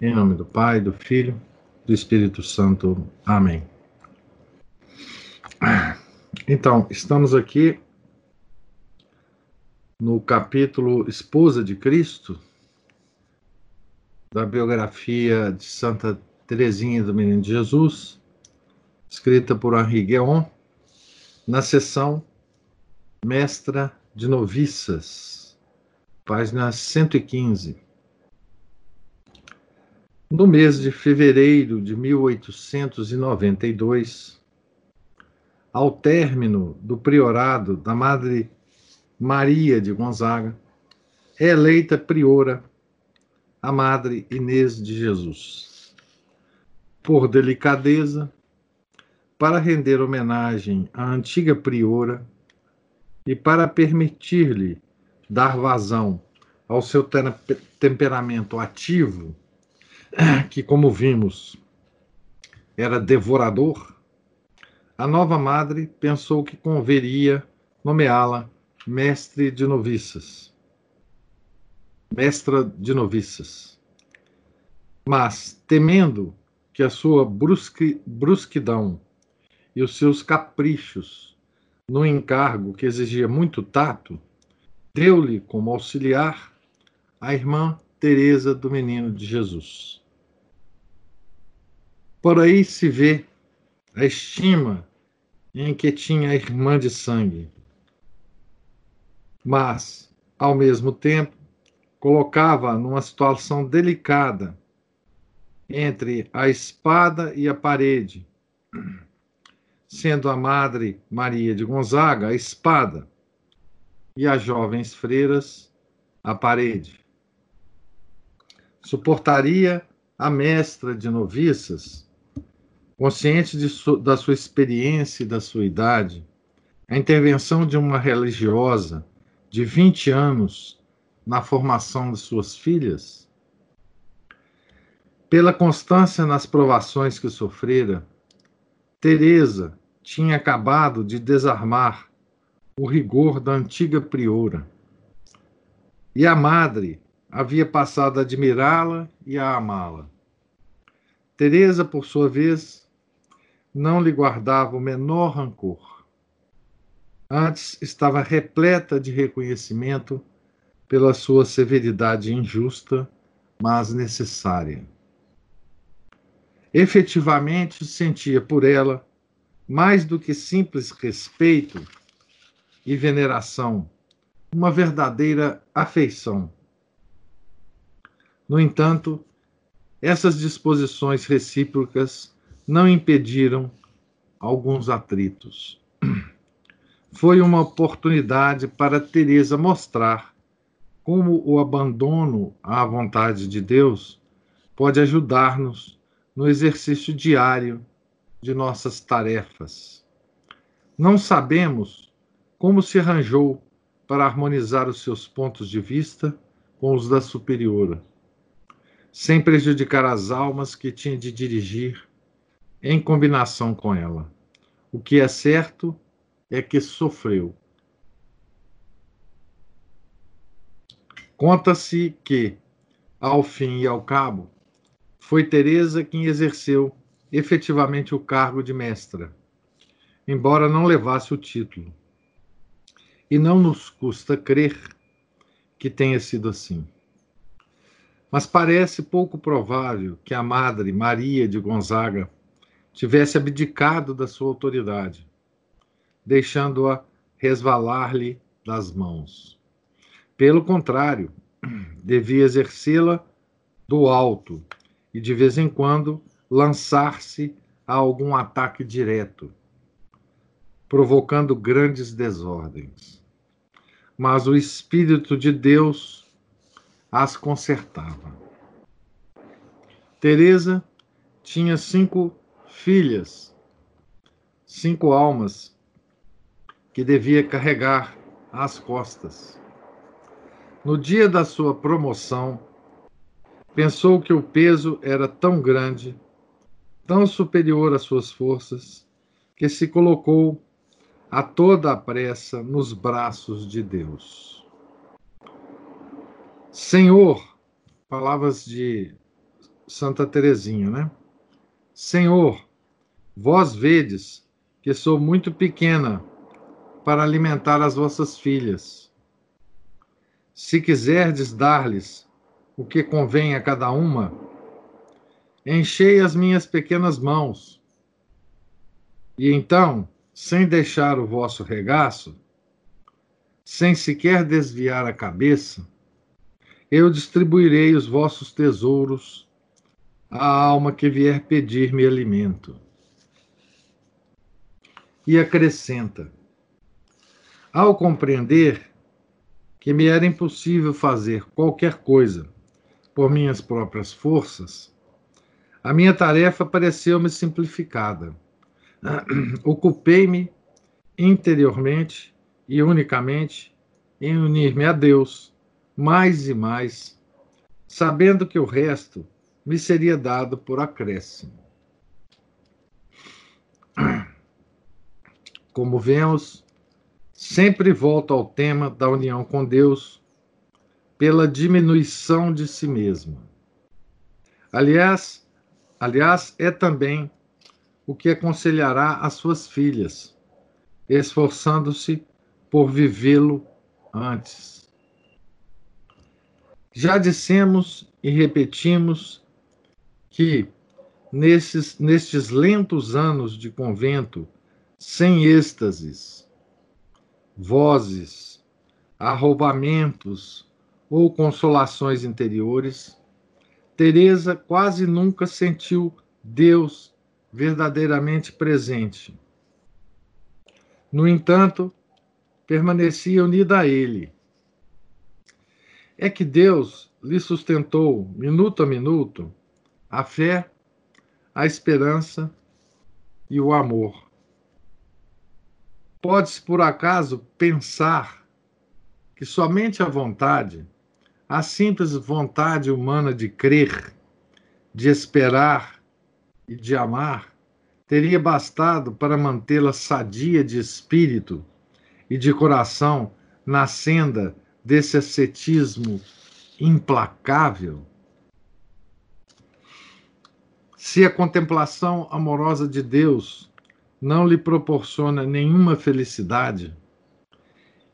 Em nome do Pai, do Filho, do Espírito Santo. Amém. Então, estamos aqui no capítulo Esposa de Cristo, da biografia de Santa Teresinha do Menino de Jesus, escrita por Henri Guéon, na seção Mestra de Noviças, página 115. No mês de fevereiro de 1892, ao término do priorado da Madre Maria de Gonzaga, é eleita priora a Madre Inês de Jesus. Por delicadeza, para render homenagem à antiga priora e para permitir-lhe dar vazão ao seu temperamento ativo, que, como vimos, era devorador, a nova madre pensou que converia nomeá-la mestre de noviças. Mestra de noviças. Mas, temendo que a sua brusque, brusquidão e os seus caprichos no encargo que exigia muito tato, deu-lhe como auxiliar a irmã Teresa do Menino de Jesus. Por aí se vê a estima em que tinha a irmã de sangue. Mas, ao mesmo tempo, colocava numa situação delicada entre a espada e a parede, sendo a Madre Maria de Gonzaga a espada e as jovens freiras a parede. Suportaria a mestra de noviças Consciente su, da sua experiência e da sua idade, a intervenção de uma religiosa de 20 anos na formação de suas filhas? Pela constância nas provações que sofrera, Teresa tinha acabado de desarmar o rigor da antiga priora. E a madre havia passado a admirá-la e a amá-la. Teresa, por sua vez, não lhe guardava o menor rancor. Antes estava repleta de reconhecimento pela sua severidade injusta, mas necessária. Efetivamente sentia por ela mais do que simples respeito e veneração, uma verdadeira afeição. No entanto, essas disposições recíprocas não impediram alguns atritos. Foi uma oportunidade para Teresa mostrar como o abandono à vontade de Deus pode ajudar-nos no exercício diário de nossas tarefas. Não sabemos como se arranjou para harmonizar os seus pontos de vista com os da superiora, sem prejudicar as almas que tinha de dirigir em combinação com ela. O que é certo é que sofreu. Conta-se que, ao fim e ao cabo, foi Teresa quem exerceu efetivamente o cargo de mestra, embora não levasse o título. E não nos custa crer que tenha sido assim. Mas parece pouco provável que a madre Maria de Gonzaga tivesse abdicado da sua autoridade, deixando-a resvalar-lhe das mãos. Pelo contrário, devia exercê-la do alto e, de vez em quando, lançar-se a algum ataque direto, provocando grandes desordens. Mas o Espírito de Deus as consertava. Teresa tinha cinco filhas, cinco almas que devia carregar às costas. No dia da sua promoção, pensou que o peso era tão grande, tão superior às suas forças, que se colocou a toda a pressa nos braços de Deus. Senhor, palavras de Santa Teresinha, né? Senhor, vós vedes que sou muito pequena para alimentar as vossas filhas. Se quiserdes dar-lhes o que convém a cada uma, enchei as minhas pequenas mãos. E então, sem deixar o vosso regaço, sem sequer desviar a cabeça, eu distribuirei os vossos tesouros à alma que vier pedir-me alimento. E acrescenta: ao compreender que me era impossível fazer qualquer coisa por minhas próprias forças, a minha tarefa pareceu-me simplificada. Ocupei-me interiormente e unicamente em unir-me a Deus mais e mais, sabendo que o resto me seria dado por acréscimo. Como vemos, sempre volto ao tema da união com Deus pela diminuição de si mesma. Aliás, aliás, é também o que aconselhará as suas filhas, esforçando-se por vivê-lo antes. Já dissemos e repetimos que, nesses, nestes lentos anos de convento, sem êxtases, vozes, arroubamentos ou consolações interiores, Teresa quase nunca sentiu Deus verdadeiramente presente. No entanto, permanecia unida a ele. É que Deus lhe sustentou, minuto a minuto, a fé, a esperança e o amor. Pode-se, por acaso, pensar que somente a vontade, a simples vontade humana de crer, de esperar e de amar, teria bastado para mantê-la sadia de espírito e de coração na senda desse ascetismo implacável? Se a contemplação amorosa de Deus não lhe proporciona nenhuma felicidade,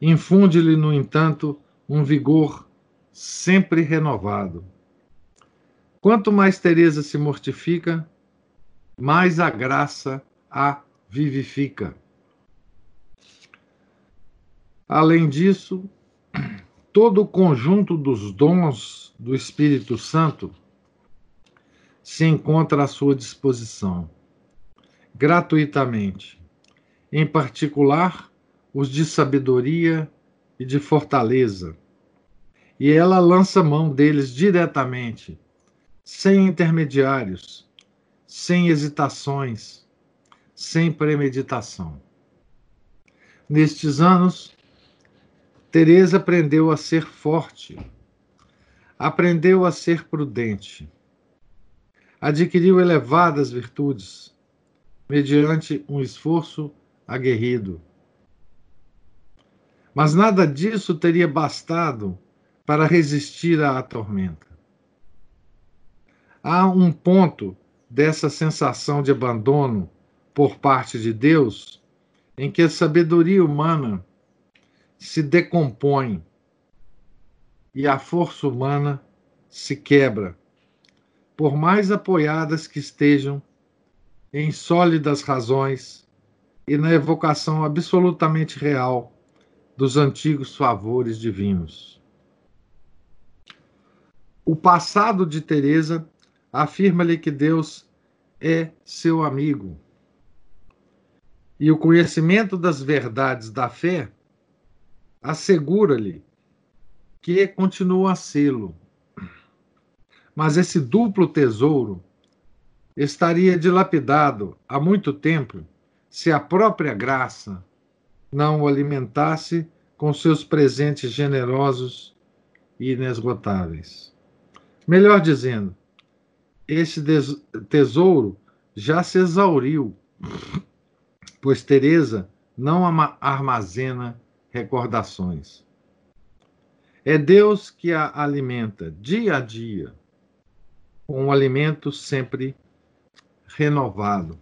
infunde-lhe, no entanto, um vigor sempre renovado. Quanto mais Teresa se mortifica, mais a graça a vivifica. Além disso, todo o conjunto dos dons do Espírito Santo se encontra à sua disposição, gratuitamente, em particular os de sabedoria e de fortaleza, e ela lança mão deles diretamente, sem intermediários, sem hesitações, sem premeditação. Nestes anos, Teresa aprendeu a ser forte, aprendeu a ser prudente, adquiriu elevadas virtudes mediante um esforço aguerrido. Mas nada disso teria bastado para resistir à tormenta. Há um ponto dessa sensação de abandono por parte de Deus em que a sabedoria humana se decompõe e a força humana se quebra por mais apoiadas que estejam em sólidas razões e na evocação absolutamente real dos antigos favores divinos. O passado de Teresa afirma-lhe que Deus é seu amigo. E o conhecimento das verdades da fé assegura-lhe que continua a sê-lo Mas esse duplo tesouro estaria dilapidado há muito tempo se a própria graça não o alimentasse com seus presentes generosos e inesgotáveis. Melhor dizendo, esse tesouro já se exauriu, pois Teresa não armazena recordações. É Deus que a alimenta dia a dia, com um alimento sempre renovado.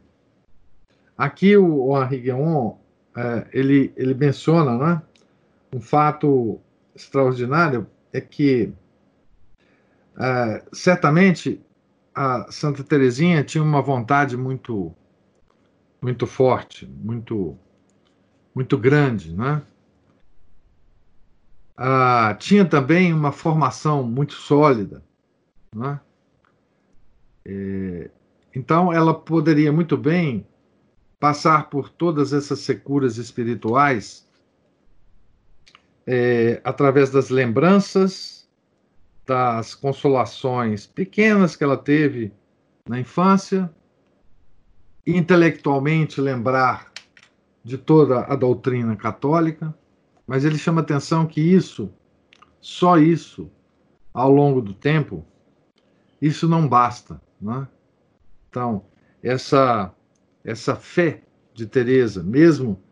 Aqui o, Henri Guéon, é, ele, ele menciona né, um fato extraordinário, é que é, certamente a Santa Teresinha tinha uma vontade muito muito forte, muito muito grande, né? Ah, tinha também uma formação muito sólida, né? É, então ela poderia muito bem passar por todas essas securas espirituais é, através das lembranças das consolações pequenas que ela teve na infância, intelectualmente lembrar de toda a doutrina católica, mas ele chama atenção que isso, só isso, ao longo do tempo, isso não basta, né? Então, essa essa fé de Teresa, mesmo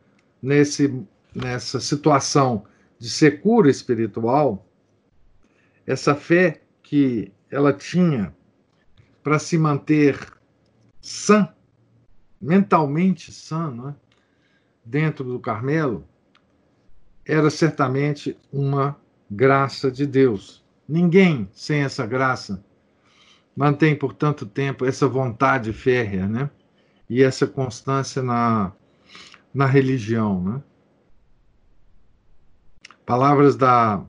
nesse nessa situação de secura espiritual, essa fé que ela tinha para se manter sã, mentalmente sã, é? dentro do Carmelo, era certamente uma graça de Deus. Ninguém sem essa graça mantém por tanto tempo essa vontade férrea, né? E essa constância na, na religião, né? Palavras da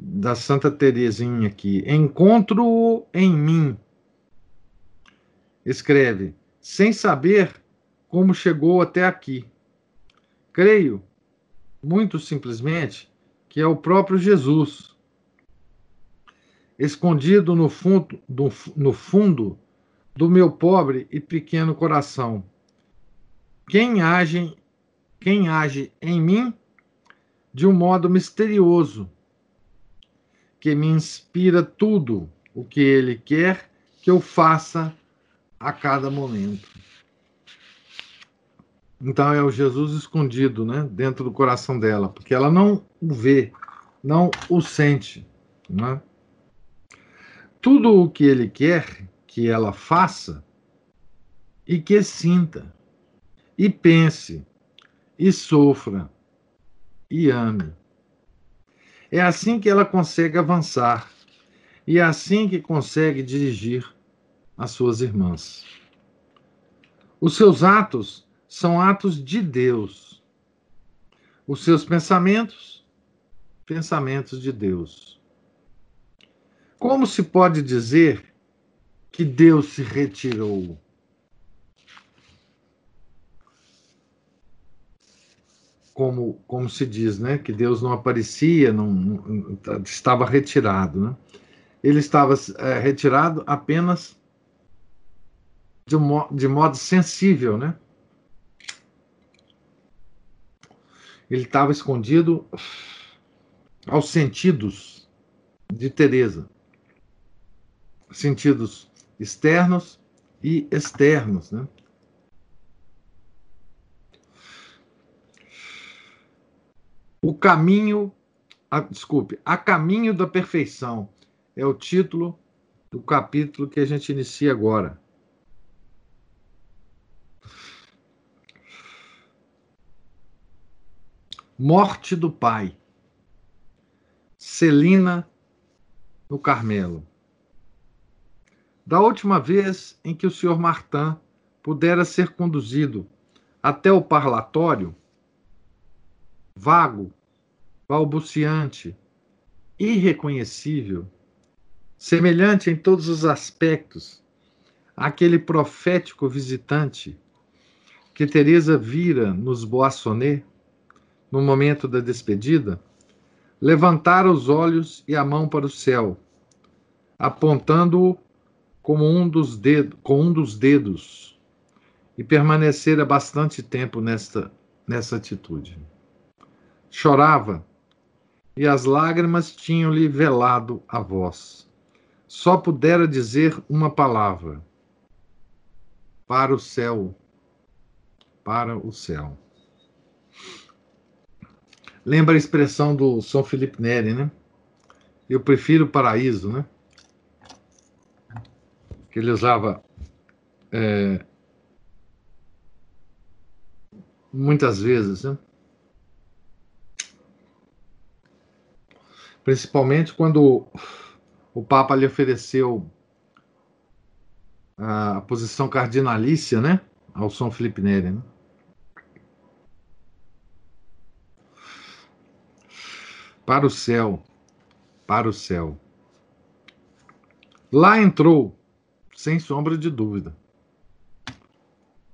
da Santa Teresinha aqui. Encontro-o em mim. Escreve, sem saber como chegou até aqui. Creio, muito simplesmente, que é o próprio Jesus, escondido no fundo, do, no fundo do meu pobre e pequeno coração. Quem age, quem age em mim de um modo misterioso que me inspira tudo o que Ele quer que eu faça a cada momento. Então é o Jesus escondido, né, dentro do coração dela, porque ela não o vê, não o sente, né? Tudo o que ele quer que ela faça e que sinta, e pense, e sofra, e ame. É assim que ela consegue avançar. E é assim que consegue dirigir as suas irmãs. Os seus atos são atos de Deus. Os seus pensamentos, pensamentos de Deus. Como se pode dizer que Deus se retirou? como, como se diz, né, que Deus não aparecia, não, não estava retirado, né? Ele estava é, retirado apenas de, de modo sensível, né? Ele estava escondido aos sentidos de Teresa, sentidos externos e externos, né? O caminho, a, desculpe, A Caminho da Perfeição é o título do capítulo que a gente inicia agora. Morte do pai. Celina no Carmelo. Da última vez em que o senhor Martin pudera ser conduzido até o parlatório, vago, balbuciante, irreconhecível, semelhante em todos os aspectos àquele profético visitante que Teresa vira nos Boissonnet no momento da despedida, levantara os olhos e a mão para o céu, apontando-o como um dos dedos, com um dos dedos e permanecera bastante tempo nesta, nessa atitude. Chorava e as lágrimas tinham-lhe velado a voz. Só pudera dizer uma palavra: para o céu, para o céu. Lembra a expressão do São Felipe Neri, né? Eu prefiro o paraíso, né? Que ele usava é, muitas vezes, né? Principalmente quando o Papa lhe ofereceu a posição cardinalícia, né? Ao São Felipe Neri, né? Para o céu, para o céu. Lá entrou, sem sombra de dúvida.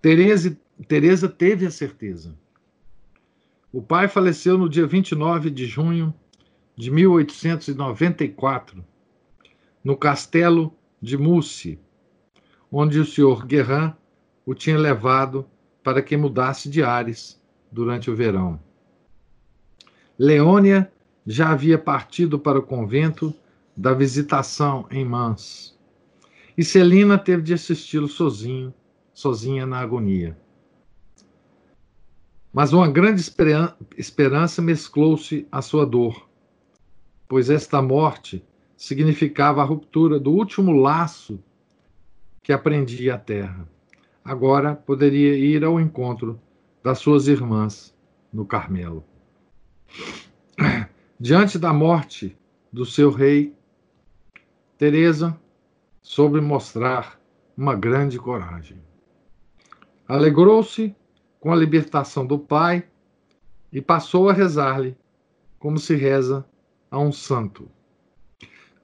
Tereza, Teresa teve a certeza. O pai faleceu no dia 29 de junho de 1894, no castelo de Mussi, onde o senhor Guerrin o tinha levado para que mudasse de ares durante o verão. Leônia já havia partido para o convento da visitação em Mans. E Celina teve de assisti-lo sozinho, sozinha na agonia. Mas uma grande esperança mesclou-se à sua dor, pois esta morte significava a ruptura do último laço que aprendia a terra. Agora poderia ir ao encontro das suas irmãs no Carmelo. Diante da morte do seu rei, Teresa soube mostrar uma grande coragem. Alegrou-se com a libertação do pai e passou a rezar-lhe como se reza a um santo.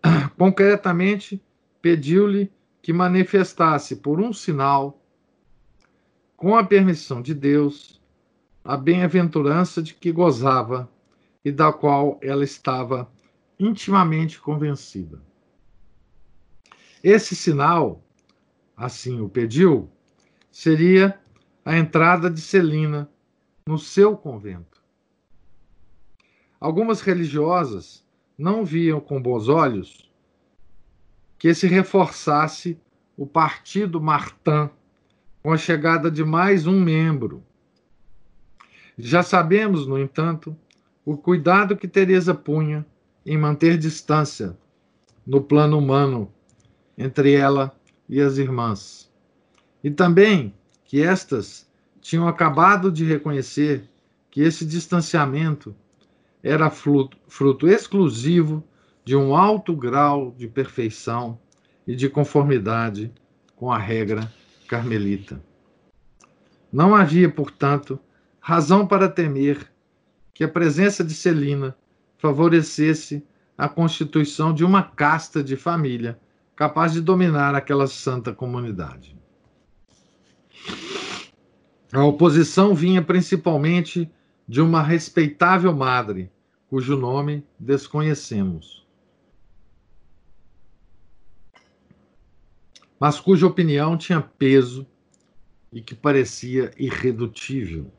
Concretamente, pediu-lhe que manifestasse por um sinal, com a permissão de Deus, a bem-aventurança de que gozava e da qual ela estava intimamente convencida. Esse sinal, assim o pediu, seria a entrada de Celina no seu convento. Algumas religiosas não viam com bons olhos que se reforçasse o partido Martin com a chegada de mais um membro. Já sabemos, no entanto, o cuidado que Teresa punha em manter distância no plano humano entre ela e as irmãs. E também que estas tinham acabado de reconhecer que esse distanciamento era fruto, fruto exclusivo de um alto grau de perfeição e de conformidade com a regra carmelita. Não havia, portanto, razão para temer que a presença de Celina favorecesse a constituição de uma casta de família capaz de dominar aquela santa comunidade. A oposição vinha principalmente de uma respeitável madre, cujo nome desconhecemos, mas cuja opinião tinha peso e que parecia irredutível.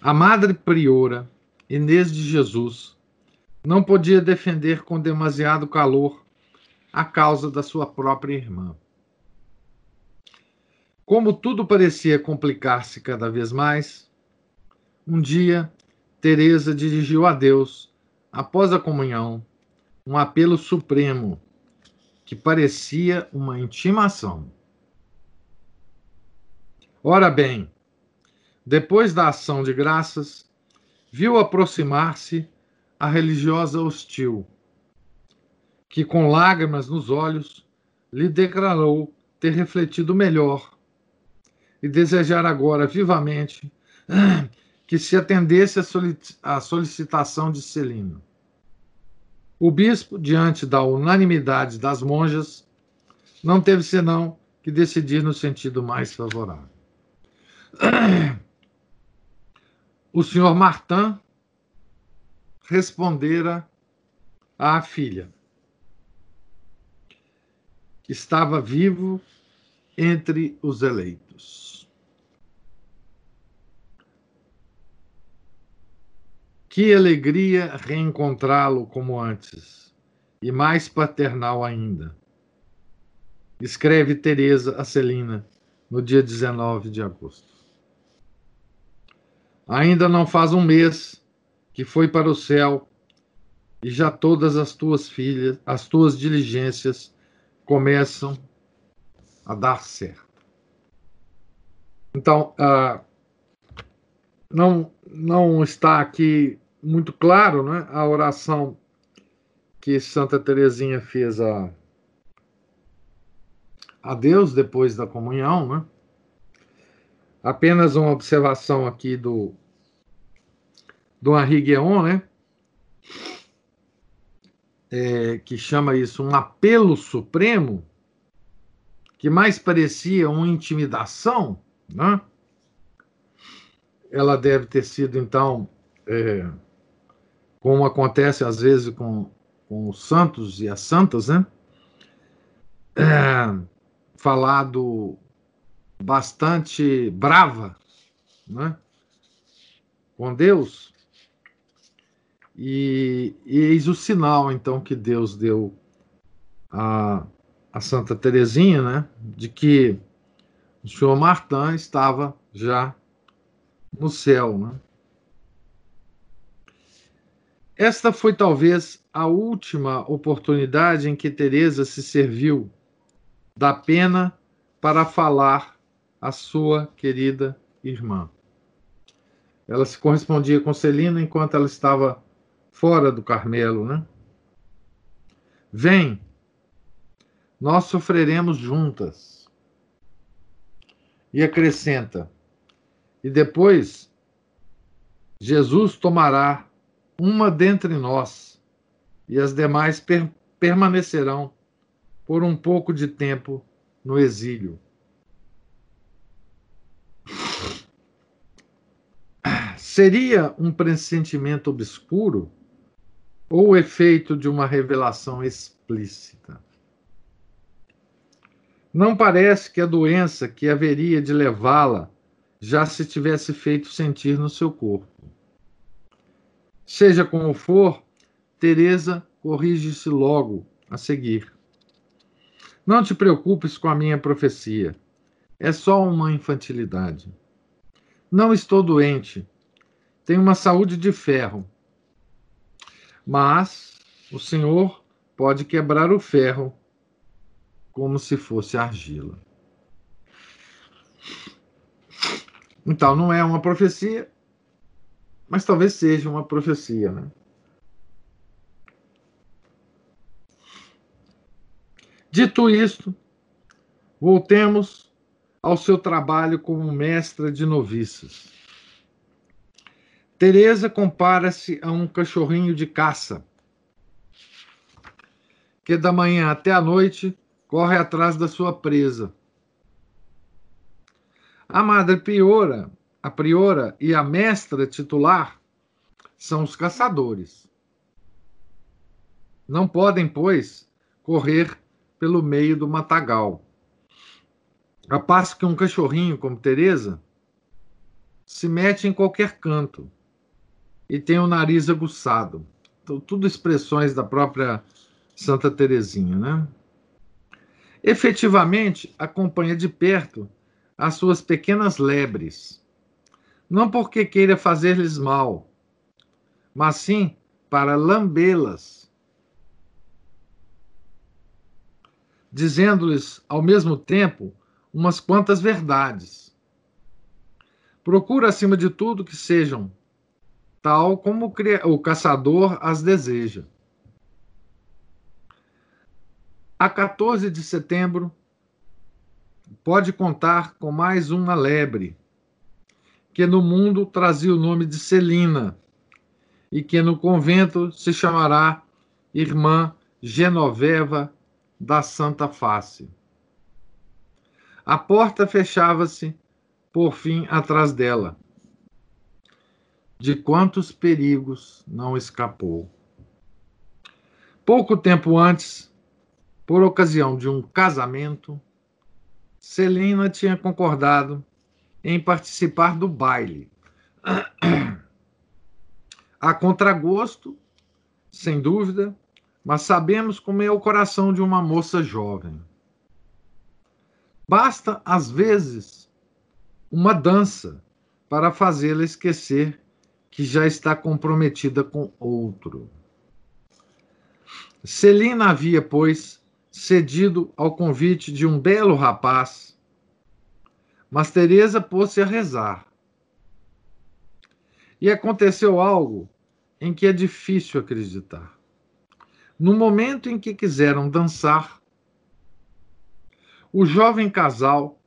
A madre priora, Inês de Jesus, não podia defender com demasiado calor a causa da sua própria irmã. Como tudo parecia complicar-se cada vez mais, um dia Teresa dirigiu a Deus, após a comunhão, um apelo supremo que parecia uma intimação. Ora bem, depois da ação de graças, viu aproximar-se a religiosa hostil, que com lágrimas nos olhos lhe declarou ter refletido melhor e desejar agora vivamente que se atendesse à solicitação de Celino. O bispo, diante da unanimidade das monjas, não teve senão que decidir no sentido mais favorável. o senhor Martin respondera à filha: estava vivo entre os eleitos. Que alegria reencontrá-lo como antes, e mais paternal ainda. Escreve Teresa a Celina no dia 19 de agosto. Ainda não faz um mês que foi para o céu e já todas as tuas filhas, as tuas diligências começam a dar certo. Então, uh, não, não está aqui muito claro né, a oração que Santa Teresinha fez a, a Deus depois da comunhão, né? Apenas uma observação aqui do, do Henri Guéon, né? É, que chama isso um apelo supremo, que mais parecia uma intimidação, né? Ela deve ter sido, então, é, como acontece às vezes com, com os santos e as santas, né? É, falado bastante brava, né? Com Deus, e, e eis o sinal, então, que Deus deu a, a Santa Teresinha, né, de que o senhor Martin estava já no céu. Né? Esta foi talvez a última oportunidade em que Teresa se serviu da pena para falar à sua querida irmã. Ela se correspondia com Celina enquanto ela estava fora do Carmelo, né? Vem, nós sofreremos juntas. E acrescenta: e depois Jesus tomará uma dentre nós, e as demais per permanecerão por um pouco de tempo no exílio. Seria um pressentimento obscuro ou o efeito de uma revelação explícita. Não parece que a doença que haveria de levá-la já se tivesse feito sentir no seu corpo. Seja como for, Teresa corrige-se logo a seguir. Não te preocupes com a minha profecia. É só uma infantilidade. Não estou doente. Tenho uma saúde de ferro mas o Senhor pode quebrar o ferro como se fosse argila. Então, não é uma profecia, mas talvez seja uma profecia, né? Dito isto, voltemos ao seu trabalho como mestra de noviças. Teresa compara-se a um cachorrinho de caça que da manhã até a noite corre atrás da sua presa. A madre priora, a priora e a mestra titular são os caçadores. Não podem, pois, correr pelo meio do matagal. A passo que um cachorrinho como Teresa se mete em qualquer canto e tem o nariz aguçado. Então, tudo expressões da própria Santa Teresinha, né? Efetivamente, acompanha de perto as suas pequenas lebres, não porque queira fazer-lhes mal, mas sim para lambê-las, dizendo-lhes ao mesmo tempo umas quantas verdades. Procura, acima de tudo, que sejam tal como o caçador as deseja. A 14 de setembro, pode contar com mais uma lebre, que no mundo trazia o nome de Celina, e que no convento se chamará Irmã Genoveva da Santa Face. A porta fechava-se, por fim, atrás dela de quantos perigos não escapou. Pouco tempo antes, por ocasião de um casamento, Celina tinha concordado em participar do baile. A contragosto, sem dúvida, mas sabemos como é o coração de uma moça jovem. Basta, às vezes, uma dança para fazê-la esquecer que já está comprometida com outro. Celina havia, pois, cedido ao convite de um belo rapaz, mas Teresa pôs-se a rezar. E aconteceu algo em que é difícil acreditar. No momento em que quiseram dançar, o jovem casal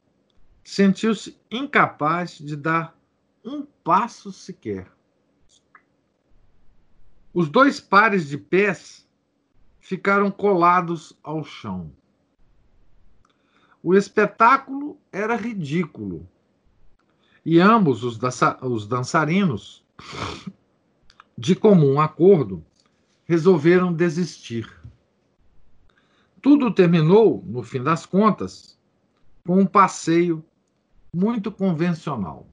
sentiu-se incapaz de dar um passo sequer. Os dois pares de pés ficaram colados ao chão. O espetáculo era ridículo e ambos os, os dançarinos, de comum acordo, resolveram desistir. Tudo terminou, no fim das contas, com um passeio muito convencional.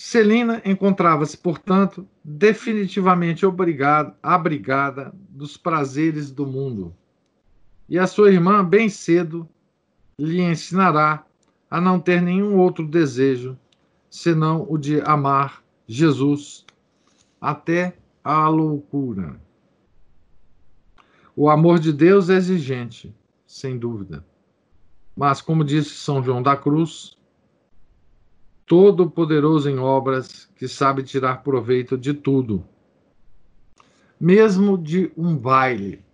Celina encontrava-se, portanto, definitivamente obrigado, abrigada dos prazeres do mundo. E a sua irmã, bem cedo, lhe ensinará a não ter nenhum outro desejo senão o de amar Jesus até a loucura. O amor de Deus é exigente, sem dúvida. Mas, como disse São João da Cruz, todo-poderoso em obras, que sabe tirar proveito de tudo, mesmo de um baile.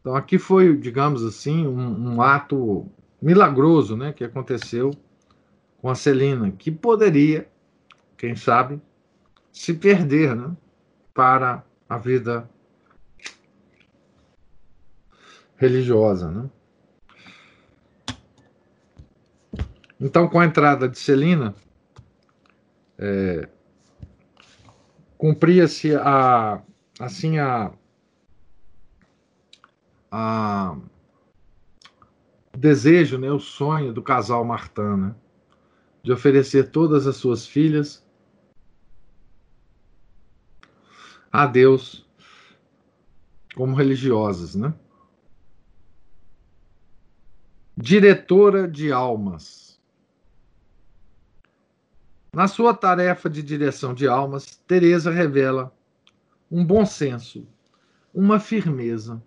Então, aqui foi, digamos assim, um, um ato milagroso né, que aconteceu com a Celina, que poderia quem sabe, se perder né, para a vida religiosa. Né? Então, com a entrada de Celina, é, cumpria-se a assim a, a desejo, né, o sonho do casal Martã, né, de oferecer todas as suas filhas a Deus como religiosas, né? Diretora de almas. Na sua tarefa de direção de almas, Teresa revela um bom senso, uma firmeza,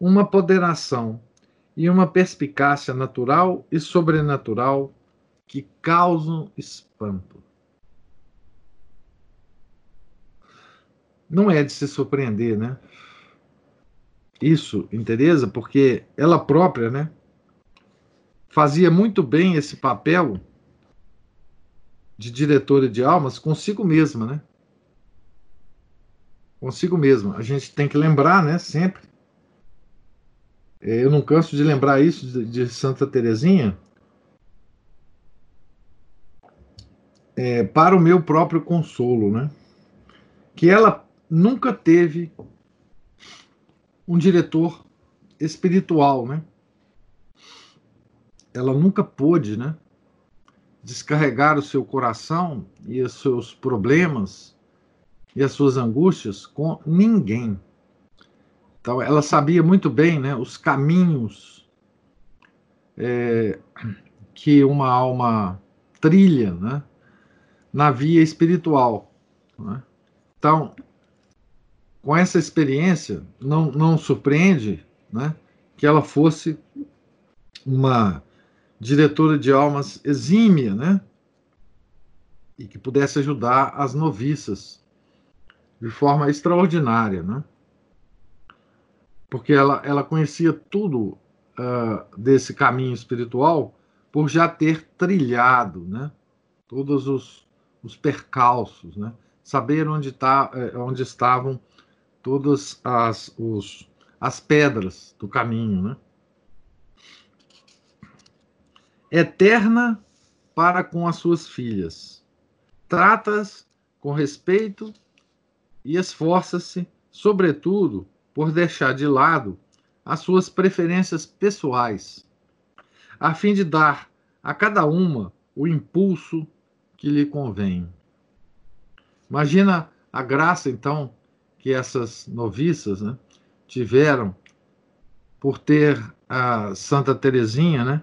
uma ponderação e uma perspicácia natural e sobrenatural que causam espanto. não é de se surpreender, né? Isso em Teresa, porque ela própria, né, fazia muito bem esse papel de diretora de almas consigo mesma, né? Consigo mesma. A gente tem que lembrar, né, sempre. É, eu não canso de lembrar isso de, de Santa Teresinha. É, para o meu próprio consolo, né? Que ela nunca teve um diretor espiritual, né? Ela nunca pôde, né? Descarregar o seu coração e os seus problemas e as suas angústias com ninguém. Então, ela sabia muito bem, né? Os caminhos é, que uma alma trilha, né? Na via espiritual. Né? Então, com essa experiência, não, não surpreende né, que ela fosse uma diretora de almas exímia, né? E que pudesse ajudar as noviças de forma extraordinária, né? Porque ela, ela conhecia tudo uh, desse caminho espiritual por já ter trilhado, né? Todos os, os percalços, né? Saber onde, tá, eh, onde estavam todas as, os, as pedras do caminho, né? Eterna para com as suas filhas. Tratas com respeito e esforça-se, sobretudo, por deixar de lado as suas preferências pessoais, a fim de dar a cada uma o impulso que lhe convém. Imagina a graça, então, que essas noviças né, tiveram por ter a Santa Teresinha né,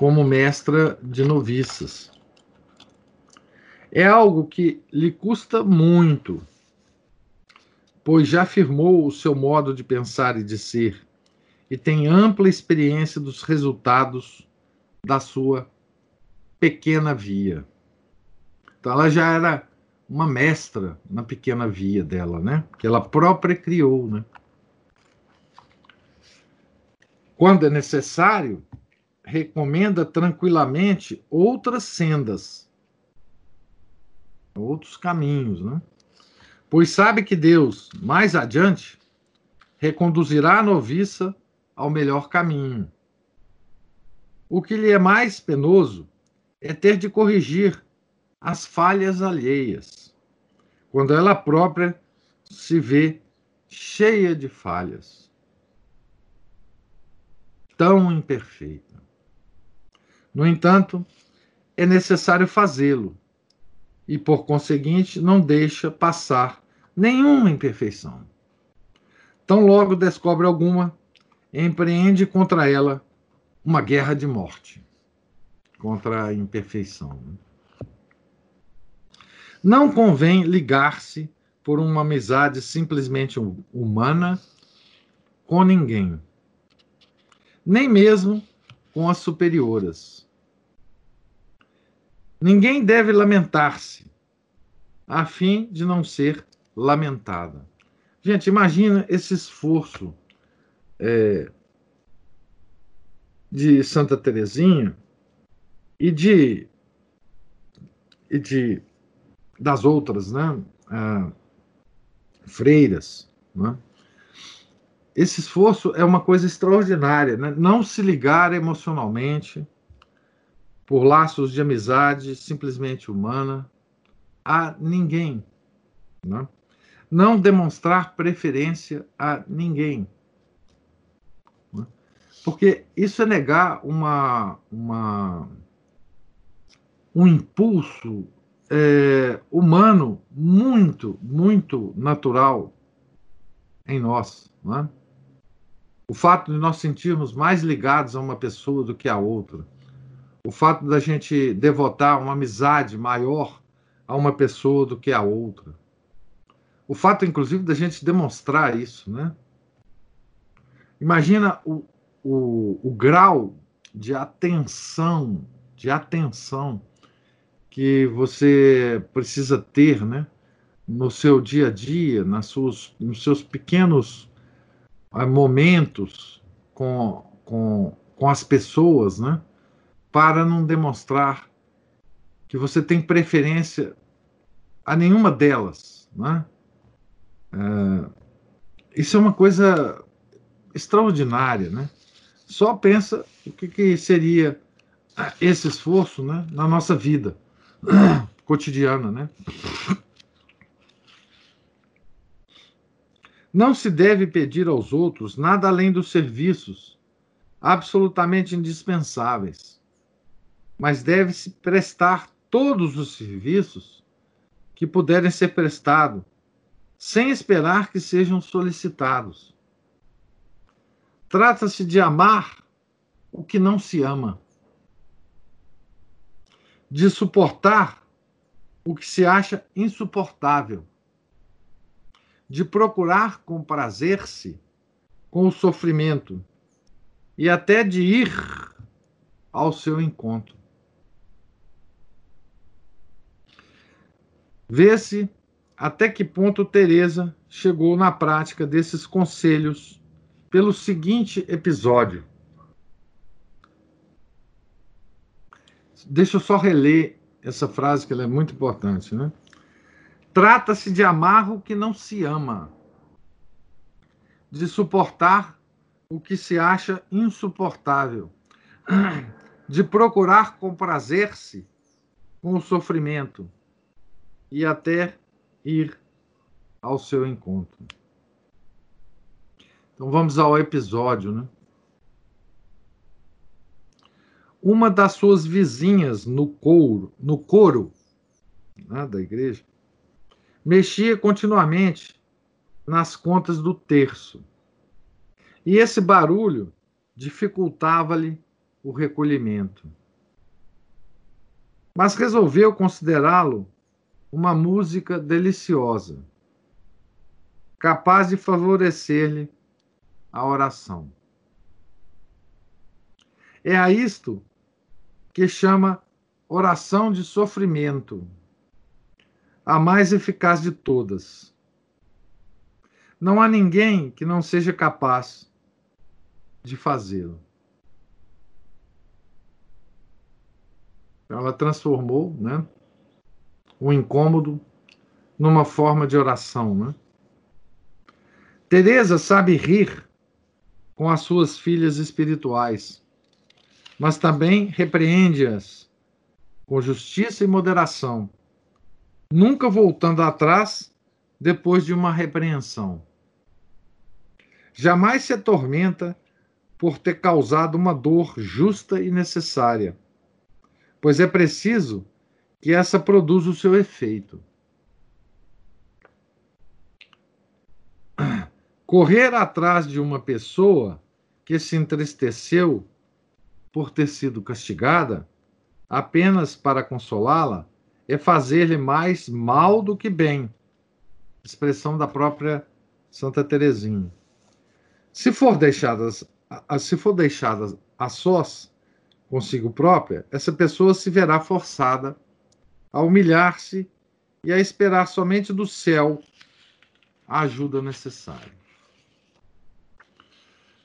como mestra de noviças. É algo que lhe custa muito, pois já afirmou o seu modo de pensar e de ser, e tem ampla experiência dos resultados da sua pequena via. Então ela já era uma mestra na pequena via dela, né? Que ela própria criou, né? Quando é necessário, recomenda tranquilamente outras sendas, outros caminhos, né? Pois sabe que Deus, mais adiante, reconduzirá a noviça ao melhor caminho. O que lhe é mais penoso é ter de corrigir as falhas alheias, quando ela própria se vê cheia de falhas, tão imperfeita. No entanto, é necessário fazê-lo e, por conseguinte, não deixa passar nenhuma imperfeição. Tão logo descobre alguma, empreende contra ela uma guerra de morte contra a imperfeição. Não convém ligar-se por uma amizade simplesmente humana com ninguém, nem mesmo com as superioras. Ninguém deve lamentar-se, a fim de não ser lamentada. Gente, imagina esse esforço é, de Santa Teresinha e de, e de das outras né, ah, freiras. Né? Esse esforço é uma coisa extraordinária. Né? Não se ligar emocionalmente por laços de amizade simplesmente humana a ninguém. Né? Não demonstrar preferência a ninguém. Né? Porque isso é negar uma, uma, um impulso é, humano muito, muito natural em nós. Não é? O fato de nós sentirmos mais ligados a uma pessoa do que a outra. O fato da gente devotar uma amizade maior a uma pessoa do que a outra. O fato, inclusive, da gente demonstrar isso, né? Imagina o, o, o grau de atenção, de atenção que você precisa ter, né? No seu dia a dia, nas suas, nos seus pequenos momentos com, com, com as pessoas, né? Para não demonstrar que você tem preferência a nenhuma delas, né? Uh, isso é uma coisa extraordinária, né? Só pensa o que, que seria esse esforço né, na nossa vida. cotidiana, né? Não se deve pedir aos outros nada além dos serviços absolutamente indispensáveis, mas deve-se prestar todos os serviços que puderem ser prestados, sem esperar que sejam solicitados. Trata-se de amar o que não se ama de suportar o que se acha insuportável, de procurar comprazer-se com o sofrimento e até de ir ao seu encontro. Vê-se até que ponto Teresa chegou na prática desses conselhos pelo seguinte episódio. Deixa eu só reler essa frase que ela é muito importante, né? Trata-se de amar o que não se ama, de suportar o que se acha insuportável, de procurar comprazer-se com o sofrimento e até ir ao seu encontro. Então vamos ao episódio, né? Uma das suas vizinhas no coro, no coro né, da igreja, mexia continuamente nas contas do terço. E esse barulho dificultava-lhe o recolhimento. Mas resolveu considerá-lo uma música deliciosa, capaz de favorecer-lhe a oração. É a isto que chama oração de sofrimento, a mais eficaz de todas. Não há ninguém que não seja capaz de fazê-lo. Ela transformou né, o incômodo numa forma de oração. Né? Teresa sabe rir com as suas filhas espirituais, mas também repreende-as com justiça e moderação, nunca voltando atrás depois de uma repreensão. Jamais se atormenta por ter causado uma dor justa e necessária pois é preciso que essa produza o seu efeito. Correr atrás de uma pessoa que se entristeceu por ter sido castigada, apenas para consolá-la, é fazer-lhe mais mal do que bem. Expressão da própria Santa Teresinha. Se for deixadas, se for deixadas a sós, consigo própria, essa pessoa se verá forçada a humilhar-se e a esperar somente do céu a ajuda necessária.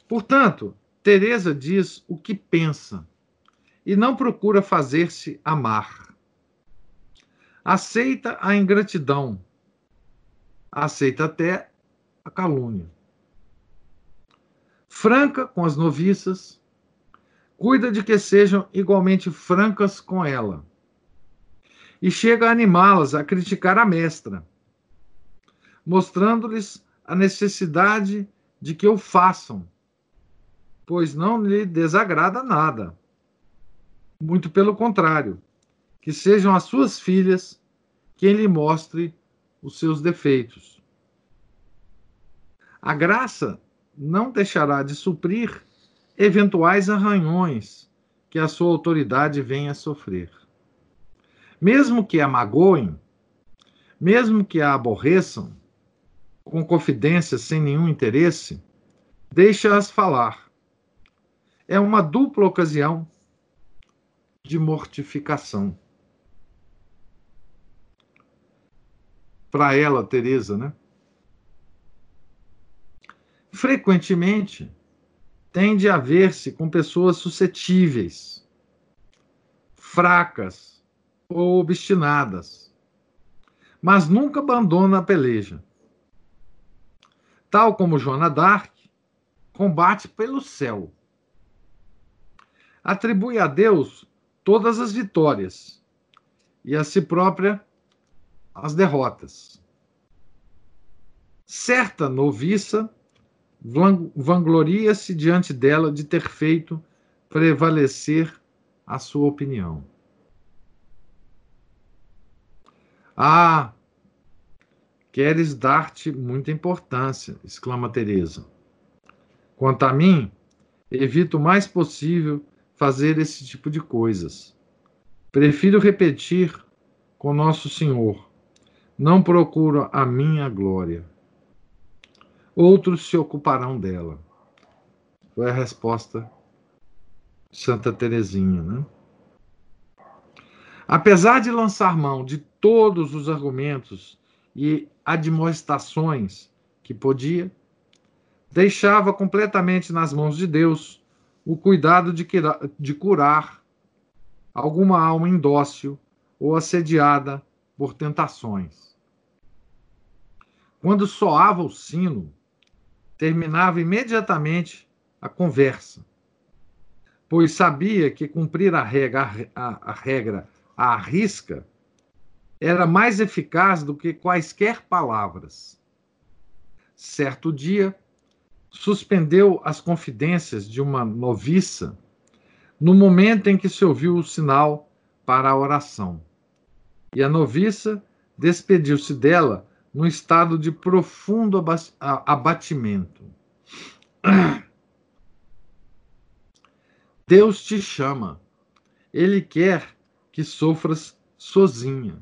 Portanto, Teresa diz o que pensa e não procura fazer-se amar. Aceita a ingratidão, aceita até a calúnia. Franca com as noviças, cuida de que sejam igualmente francas com ela. E chega a animá-las a criticar a mestra, mostrando-lhes a necessidade de que o façam, pois não lhe desagrada nada. Muito pelo contrário, que sejam as suas filhas quem lhe mostre os seus defeitos. A graça não deixará de suprir eventuais arranhões que a sua autoridade venha a sofrer. Mesmo que a magoem, mesmo que a aborreçam, com confidência sem nenhum interesse, deixa-as falar. É uma dupla ocasião de mortificação. Para ela, Teresa, né? Frequentemente, tende a ver-se com pessoas suscetíveis, fracas ou obstinadas, mas nunca abandona a peleja. Tal como Joana d'Arc, combate pelo céu. Atribui a Deus todas as vitórias e a si própria as derrotas. Certa noviça vangloria-se diante dela de ter feito prevalecer a sua opinião. Ah, queres dar-te muita importância, exclama Teresa. Quanto a mim, evito o mais possível fazer esse tipo de coisas. Prefiro repetir com Nosso Senhor. Não procuro a minha glória outros se ocuparão dela. Foi a resposta de Santa Teresinha, né? Apesar de lançar mão de todos os argumentos e admoestações que podia, deixava completamente nas mãos de Deus o cuidado de, de curar alguma alma indócil ou assediada por tentações. Quando soava o sino, terminava imediatamente a conversa, pois sabia que cumprir a regra, a, a regra à risca era mais eficaz do que quaisquer palavras. certo dia, suspendeu as confidências de uma noviça no momento em que se ouviu o sinal para a oração. E a noviça despediu-se dela num estado de profundo abatimento. Deus te chama. Ele quer que sofras sozinha,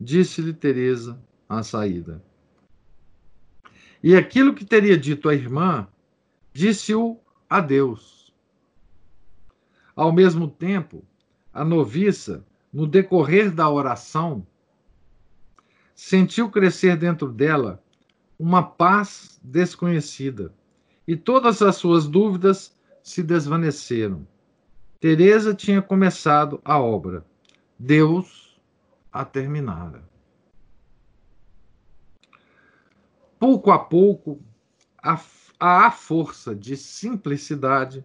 disse-lhe Teresa à saída. E aquilo que teria dito a irmã, disse-o a Deus. Ao mesmo tempo, a noviça, no decorrer da oração, sentiu crescer dentro dela uma paz desconhecida e todas as suas dúvidas se desvaneceram. Teresa tinha começado a obra. Deus a terminara. Pouco a pouco, a, a força de simplicidade,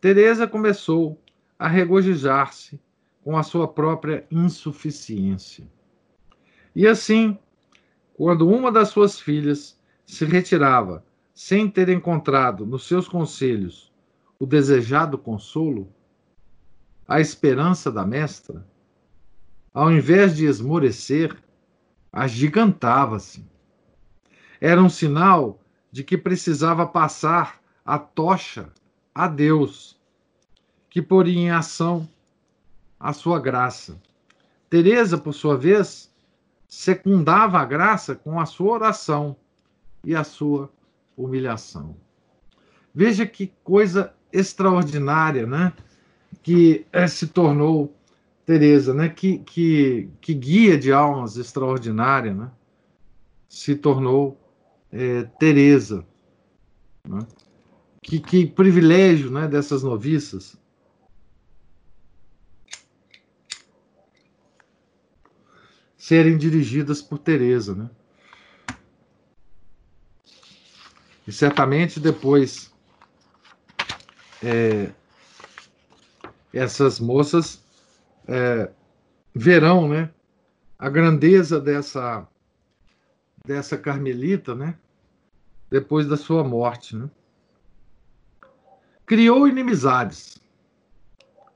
Teresa começou a regozijar-se com a sua própria insuficiência. E assim, quando uma das suas filhas se retirava sem ter encontrado nos seus conselhos o desejado consolo, a esperança da mestra, ao invés de esmorecer, agigantava-se. Era um sinal de que precisava passar a tocha a Deus, que poria em ação a sua graça. Teresa, por sua vez, secundava a graça com a sua oração e a sua humilhação. Veja que coisa extraordinária, né? Que é, se tornou Teresa, né? Que, que, que guia de almas extraordinária, né? Se tornou é, Teresa. Né? Que, que privilégio, né? Dessas noviças. Serem dirigidas por Teresa, né? E certamente depois é, essas moças é, verão, né, a grandeza dessa dessa carmelita, né, depois da sua morte, né? Criou inimizades.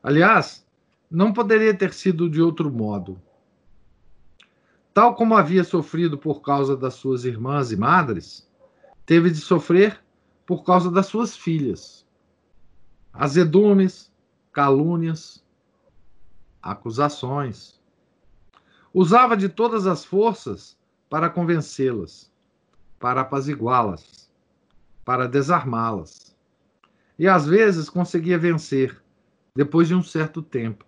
Aliás, não poderia ter sido de outro modo. Tal como havia sofrido por causa das suas irmãs e madres, teve de sofrer por causa das suas filhas azedumes, calúnias, acusações. Usava de todas as forças para convencê-las, para apaziguá-las, para desarmá-las. E às vezes conseguia vencer, depois de um certo tempo,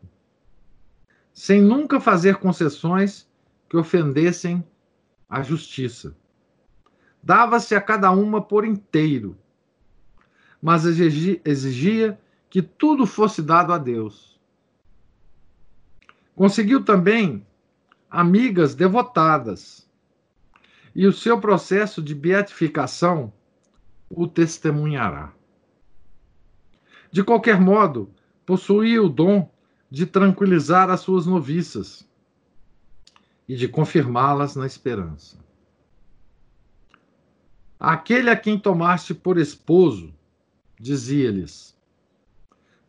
sem nunca fazer concessões que ofendessem a justiça. Dava-se a cada uma por inteiro mas exigia que tudo fosse dado a Deus. Conseguiu também amigas devotadas, e o seu processo de beatificação o testemunhará. De qualquer modo, possuía o dom de tranquilizar as suas noviças e de confirmá-las na esperança. Aquele a quem tomaste por esposo dizia-lhes: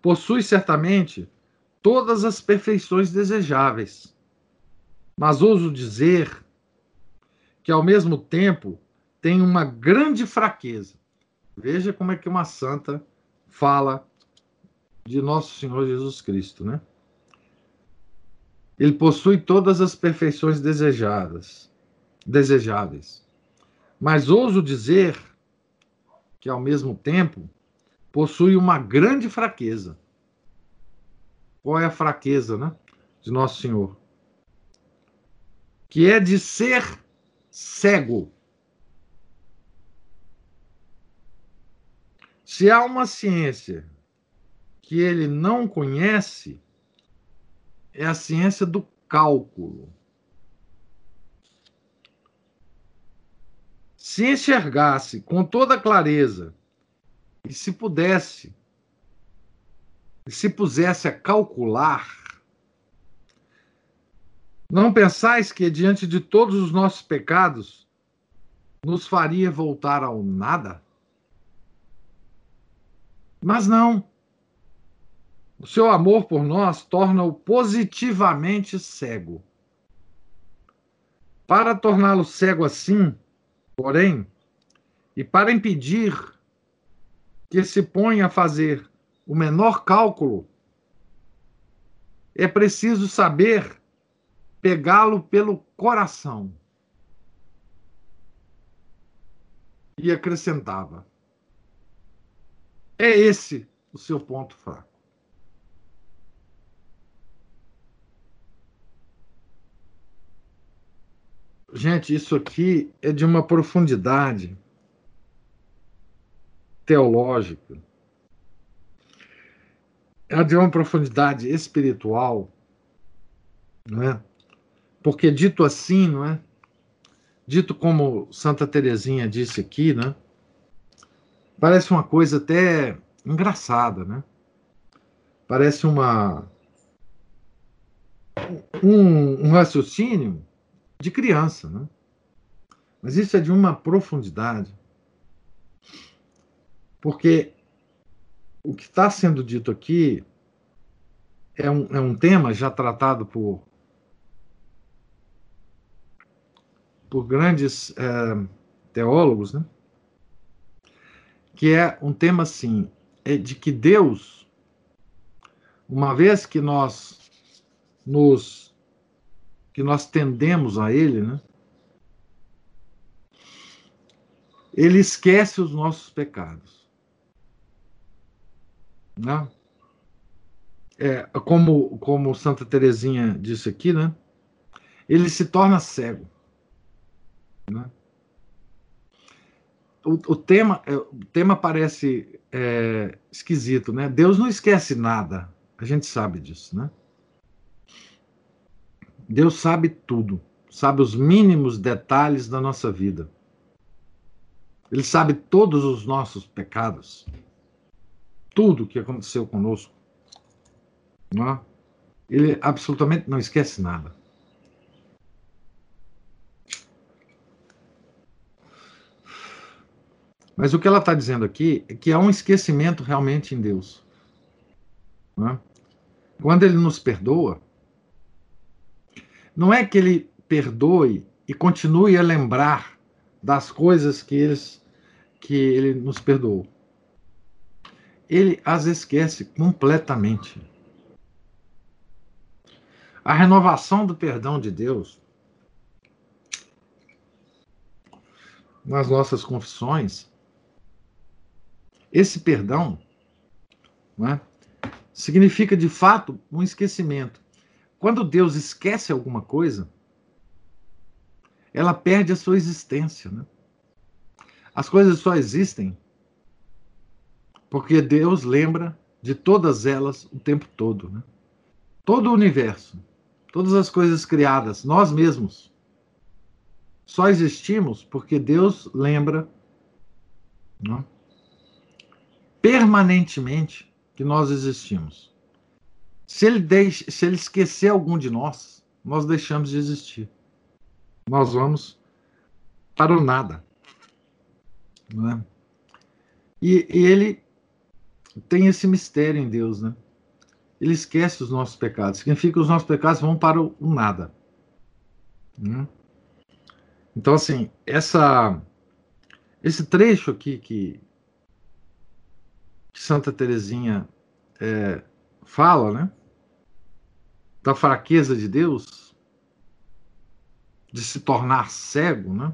Possui certamente todas as perfeições desejáveis, mas ouso dizer que ao mesmo tempo tem uma grande fraqueza. Veja como é que uma santa fala de nosso Senhor Jesus Cristo, né? Ele possui todas as perfeições desejadas, desejáveis. Mas ouso dizer que ao mesmo tempo possui uma grande fraqueza. Qual é a fraqueza, né? De Nosso Senhor? Que é de ser cego. Se há uma ciência que ele não conhece, é a ciência do cálculo. Se enxergasse com toda clareza e se pudesse, se pusesse a calcular, não pensais que diante de todos os nossos pecados nos faria voltar ao nada? Mas não. O seu amor por nós torna-o positivamente cego. Para torná-lo cego assim, porém, e para impedir que se ponha a fazer o menor cálculo, é preciso saber pegá-lo pelo coração. E acrescentava: é esse o seu ponto fraco. Gente, isso aqui é de uma profundidade teológica, é de uma profundidade espiritual, não é? Porque dito assim, não é? Dito como Santa Teresinha disse aqui, né? Parece uma coisa até engraçada, né? Parece uma um, um raciocínio de criança, né? Mas isso é de uma profundidade. Porque o que está sendo dito aqui é um, é um tema já tratado por, por grandes é, teólogos, né? que é um tema assim, é de que Deus, uma vez que nós nos que nós tendemos a ele, né? Ele esquece os nossos pecados. Né? É, como, como Santa Teresinha disse aqui, né? Ele se torna cego. Né? O, o, tema, é, o tema parece é, esquisito, né? Deus não esquece nada. A gente sabe disso, né? Deus sabe tudo, sabe os mínimos detalhes da nossa vida. Ele sabe todos os nossos pecados, tudo que aconteceu conosco. Não é? Ele absolutamente não esquece nada. Mas o que ela está dizendo aqui é que há um esquecimento realmente em Deus. É? Quando ele nos perdoa, não é que ele perdoe e continue a lembrar das coisas que, eles, que ele nos perdoou. Ele as esquece completamente. A renovação do perdão de Deus nas nossas confissões, esse perdão é, significa de fato um esquecimento. Quando Deus esquece alguma coisa, ela perde a sua existência. Né? As coisas só existem porque Deus lembra de todas elas o tempo todo. Né? Todo o universo, todas as coisas criadas, nós mesmos, só existimos porque Deus lembra né? permanentemente que nós existimos. Se ele, deixa, se ele esquecer algum de nós, nós deixamos de existir. Nós vamos para o nada. Não é? e, e ele tem esse mistério em Deus, né? Ele esquece os nossos pecados. Significa que os nossos pecados vão para o nada. Né? Então, assim, essa, esse trecho aqui que, que Santa Teresinha é, fala, né? Da fraqueza de Deus, de se tornar cego, né?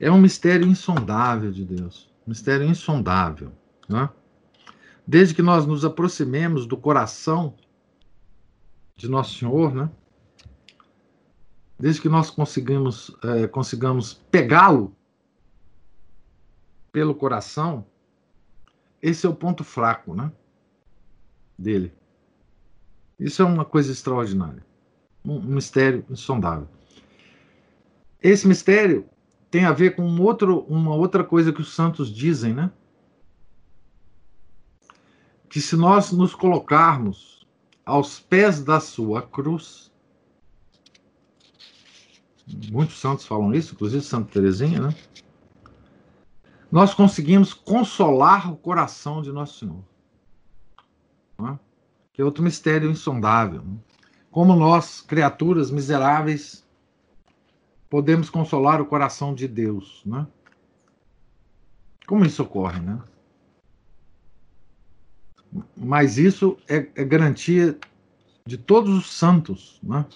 É um mistério insondável de Deus, mistério insondável, né? Desde que nós nos aproximemos do coração de Nosso Senhor, né? Desde que nós consigamos, é, consigamos pegá-lo pelo coração, esse é o ponto fraco, né? Dele. Isso é uma coisa extraordinária. Um, mistério insondável. Esse mistério tem a ver com um outro, uma outra coisa que os santos dizem, né? Que se nós nos colocarmos aos pés da sua cruz, muitos santos falam isso, inclusive Santa Teresinha, né? nós conseguimos consolar o coração de Nosso Senhor. É? Que é outro mistério insondável. Né? Como nós, criaturas miseráveis, podemos consolar o coração de Deus. Né? Como isso ocorre, né? Mas isso é, é garantia de todos os santos, né?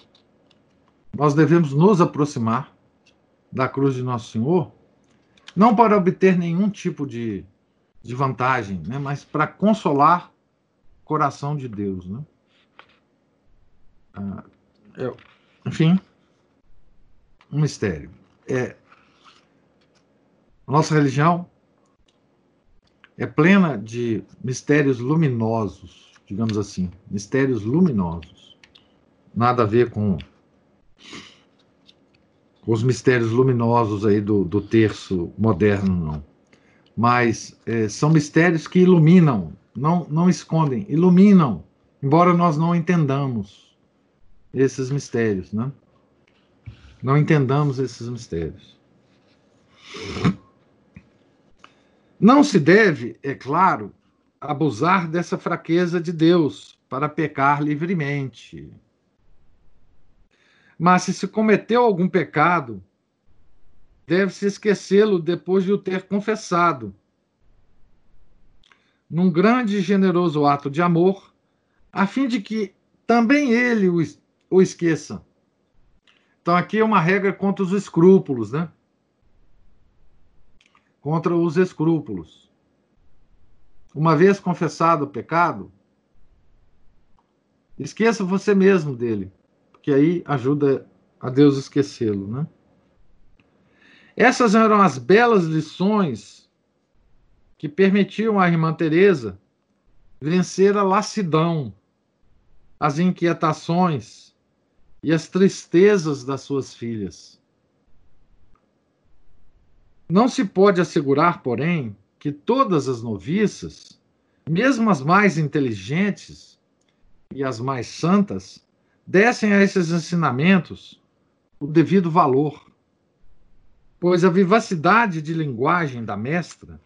Nós devemos nos aproximar da cruz de Nosso Senhor não para obter nenhum tipo de, de vantagem, né, mas para consolar coração de Deus. Né? Ah, eu, enfim, um mistério. É, nossa religião é plena de mistérios luminosos, digamos assim, mistérios luminosos. Nada a ver com os mistérios luminosos aí do, do terço moderno, não. Mas é, são mistérios que iluminam, não, não escondem, iluminam, embora nós não entendamos esses mistérios, né? Não entendamos esses mistérios. Não se deve, é claro, abusar dessa fraqueza de Deus para pecar livremente. Mas se se cometeu algum pecado, deve-se esquecê-lo depois de o ter confessado. Num grande e generoso ato de amor, a fim de que também ele o, o esqueça. Então, aqui é uma regra contra os escrúpulos, né? Contra os escrúpulos. Uma vez confessado o pecado, esqueça você mesmo dele que aí ajuda a Deus esquecê-lo, né? Essas eram as belas lições que permitiam à irmã Teresa vencer a lassidão, as inquietações e as tristezas das suas filhas. Não se pode assegurar, porém, que todas as noviças, mesmo as mais inteligentes e as mais santas, dessem a esses ensinamentos o devido valor, pois a vivacidade de linguagem da mestra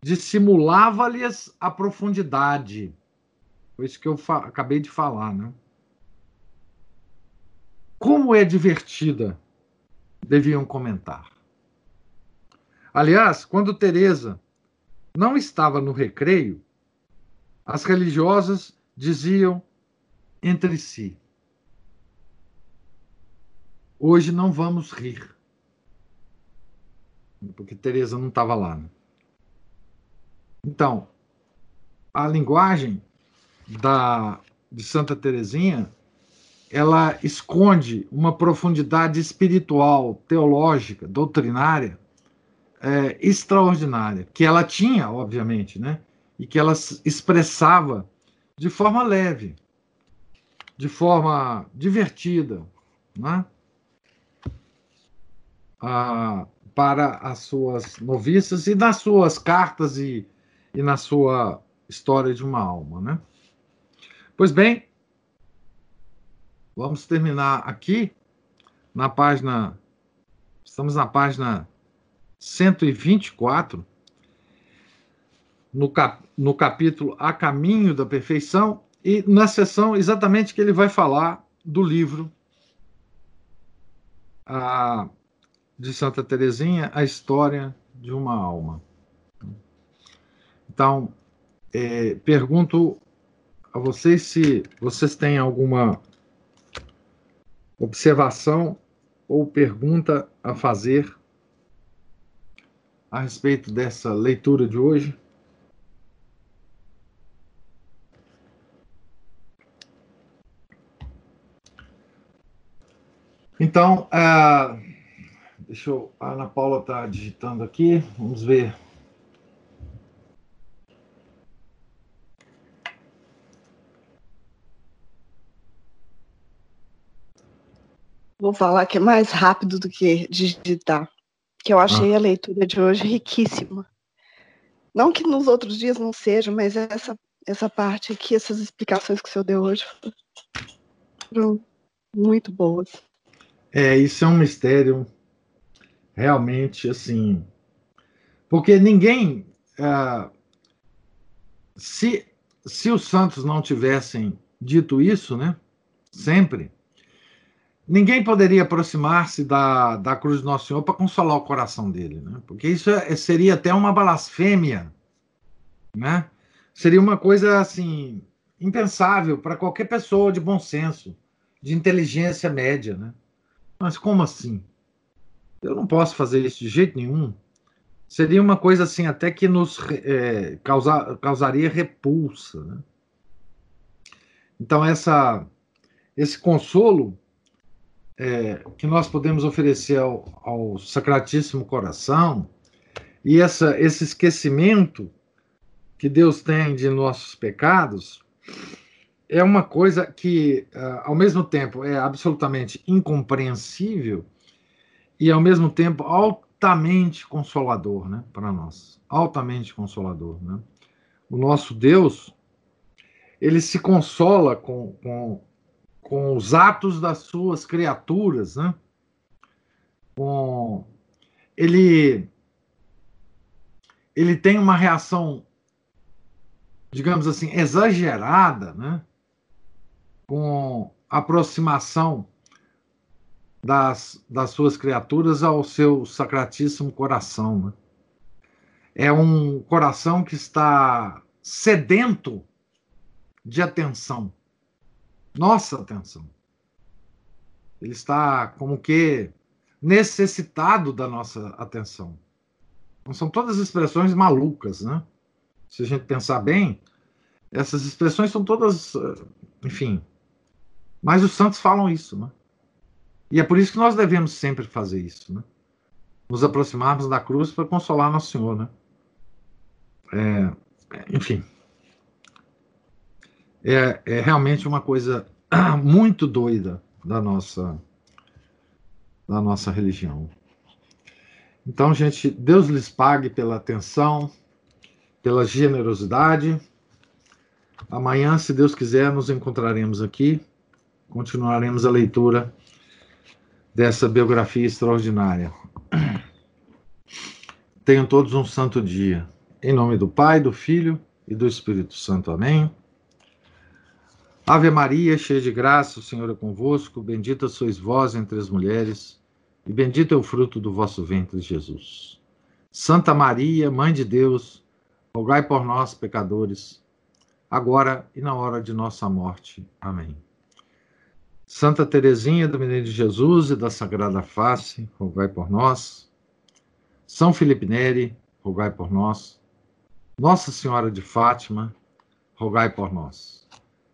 dissimulava-lhes a profundidade. Foi isso que eu acabei de falar, né? Como é divertida, deviam comentar. Aliás, quando Teresa não estava no recreio, as religiosas diziam entre si: Hoje não vamos rir. Porque Teresa não estava lá. Né? Então, a linguagem da, de Santa Teresinha ela esconde uma profundidade espiritual, teológica, doutrinária é, extraordinária, que ela tinha, obviamente, né? e que ela expressava de forma leve, de forma divertida, né? ah, para as suas noviças e nas suas cartas e, e na sua história de uma alma, né? Pois bem, vamos terminar aqui na página. Estamos na página 124, no, cap, no capítulo A Caminho da Perfeição, e na sessão exatamente que ele vai falar do livro a, de Santa Teresinha, a história de uma alma. Então, é, pergunto a vocês se vocês têm alguma observação ou pergunta a fazer a respeito dessa leitura de hoje. Então, uh, Deixa eu. A Ana Paula está digitando aqui. Vamos ver. Vou falar que é mais rápido do que digitar. Que eu achei ah. a leitura de hoje riquíssima. Não que nos outros dias não seja, mas essa, essa parte aqui, essas explicações que o senhor deu hoje foram muito boas. É, isso é um mistério realmente assim Porque ninguém. Uh, se, se os santos não tivessem dito isso, né? Sempre. Ninguém poderia aproximar-se da, da cruz do Nosso Senhor para consolar o coração dele, né? Porque isso é, seria até uma blasfêmia, né? Seria uma coisa assim impensável para qualquer pessoa de bom senso, de inteligência média, né? Mas como assim? Eu não posso fazer isso de jeito nenhum. Seria uma coisa assim até que nos é, causar, causaria repulsa, né? Então essa esse consolo é, que nós podemos oferecer ao, ao Sacratíssimo Coração e essa, esse esquecimento que Deus tem de nossos pecados é uma coisa que, uh, ao mesmo tempo, é absolutamente incompreensível e, ao mesmo tempo, altamente consolador né, para nós. Altamente consolador. Né? O nosso Deus, ele se consola com, com, com os atos das suas criaturas, né? Com, ele, ele tem uma reação digamos assim, exagerada, né? com aproximação das, das suas criaturas ao seu sacratíssimo coração. Né? É um coração que está sedento de atenção, nossa atenção. Ele está como que necessitado da nossa atenção. Não são todas expressões malucas, né? se a gente pensar bem, essas expressões são todas, eh, enfim. Mas os santos falam isso, né? E é por isso que nós devemos sempre fazer isso, né? Nos aproximarmos da cruz para consolar Nosso Senhor, né? É, enfim. É, é realmente uma coisa muito doida da nossa da nossa religião. Então, gente, Deus lhes pague pela atenção pela generosidade. Amanhã, se Deus quiser, nos encontraremos aqui. Continuaremos a leitura dessa biografia extraordinária. Tenham todos um santo dia. Em nome do Pai, do Filho e do Espírito Santo. Amém. Ave Maria, cheia de graça, o Senhor é convosco. Bendita sois vós entre as mulheres, e bendito é o fruto do vosso ventre, Jesus. Santa Maria, Mãe de Deus, rogai por nós, pecadores, agora e na hora de nossa morte. Amém. Santa Teresinha do Menino de Jesus e da Sagrada Face, rogai por nós. São Felipe Neri, rogai por nós. Nossa Senhora de Fátima, rogai por nós.